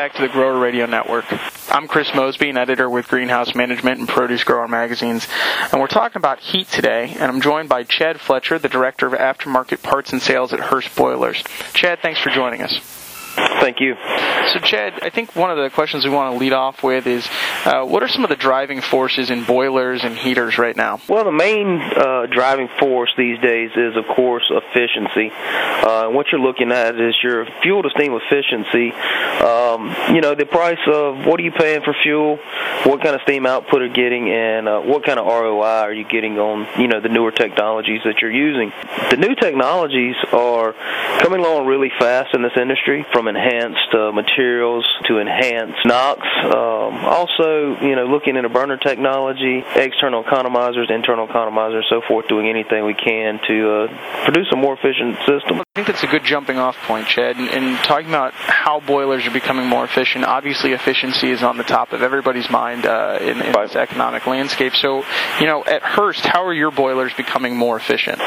back to the Grower Radio Network. I'm Chris Mosby, an editor with Greenhouse Management and Produce Grower magazines, and we're talking about heat today. And I'm joined by Chad Fletcher, the director of aftermarket parts and sales at Hurst Boilers. Chad, thanks for joining us. Thank you. So, Chad, I think one of the questions we want to lead off with is uh, what are some of the driving forces in boilers and heaters right now? Well, the main uh, driving force these days is, of course, efficiency. Uh, what you're looking at is your fuel to steam efficiency. Um, you know, the price of what are you paying for fuel, what kind of steam output are you getting, and uh, what kind of ROI are you getting on, you know, the newer technologies that you're using. The new technologies are coming along really fast in this industry, from enhanced uh, materials to enhanced NOx. Um, also, you know, looking into burner technology, external economizers, internal economizers, so forth, doing anything we can to uh, produce a more efficient system. I think that's a good jumping off point, Chad. And, and talking about how boilers are becoming more efficient, obviously efficiency is on the top of everybody's mind uh, in, in this economic landscape. So, you know, at Hurst, how are your boilers becoming more efficient?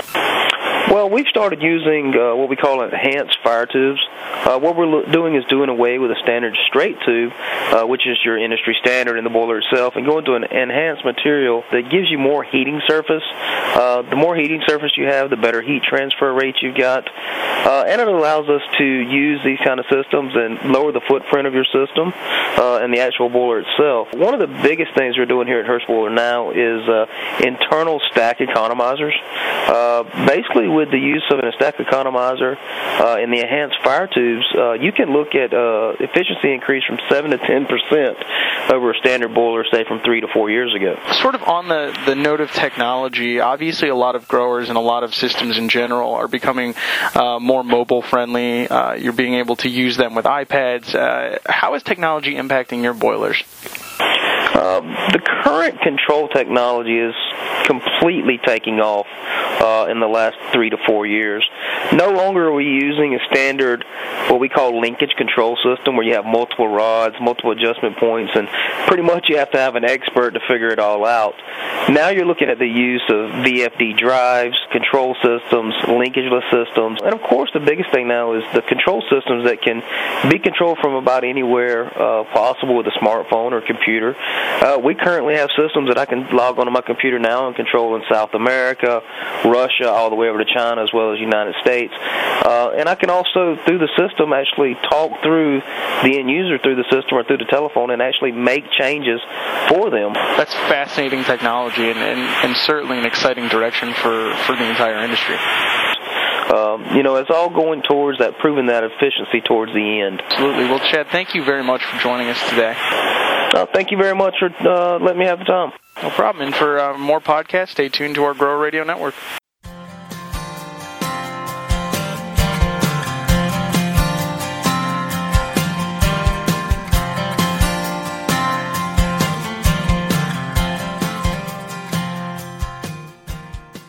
Well, we've started using uh, what we call enhanced fire tubes. Uh, what we're doing is doing away with a standard straight tube, uh, which is your industry standard in the boiler itself, and going to an enhanced material that gives you more heating surface. Uh, the more heating surface you have, the better heat transfer rate you've got, uh, and it allows us to use these kind of systems and lower the footprint of your system uh, and the actual boiler itself. One of the biggest things we're doing here at Hurst Boiler now is internal stack economizers. basically, with the use of a stack economizer uh, in the enhanced fire tubes, uh, you can look at uh, efficiency increase from 7 to 10 percent over a standard boiler, say, from three to four years ago. Sort of on the, the note of technology, obviously a lot of growers and a lot of systems in general are becoming uh, more mobile friendly. Uh, you're being able to use them with iPads. Uh, how is technology impacting your boilers? Um, the current control technology is completely taking off uh, in the last three to four years. No longer are we using a standard, what we call linkage control system, where you have multiple rods, multiple adjustment points, and pretty much you have to have an expert to figure it all out. Now you're looking at the use of VFD drives, control systems, linkageless systems, and of course the biggest thing now is the control systems that can be controlled from about anywhere uh, possible with a smartphone or computer. Uh, we currently have systems that I can log onto my computer now and control in South America, Russia, all the way over to China, as well as United States. Uh, and I can also, through the system, actually talk through the end user through the system or through the telephone and actually make changes for them. That's fascinating technology and, and, and certainly an exciting direction for, for the entire industry. Um, you know, it's all going towards that, proving that efficiency towards the end. Absolutely. Well, Chad, thank you very much for joining us today. Uh, thank you very much for uh, letting me have the time. No problem. And for uh, more podcasts, stay tuned to our Grow Radio Network.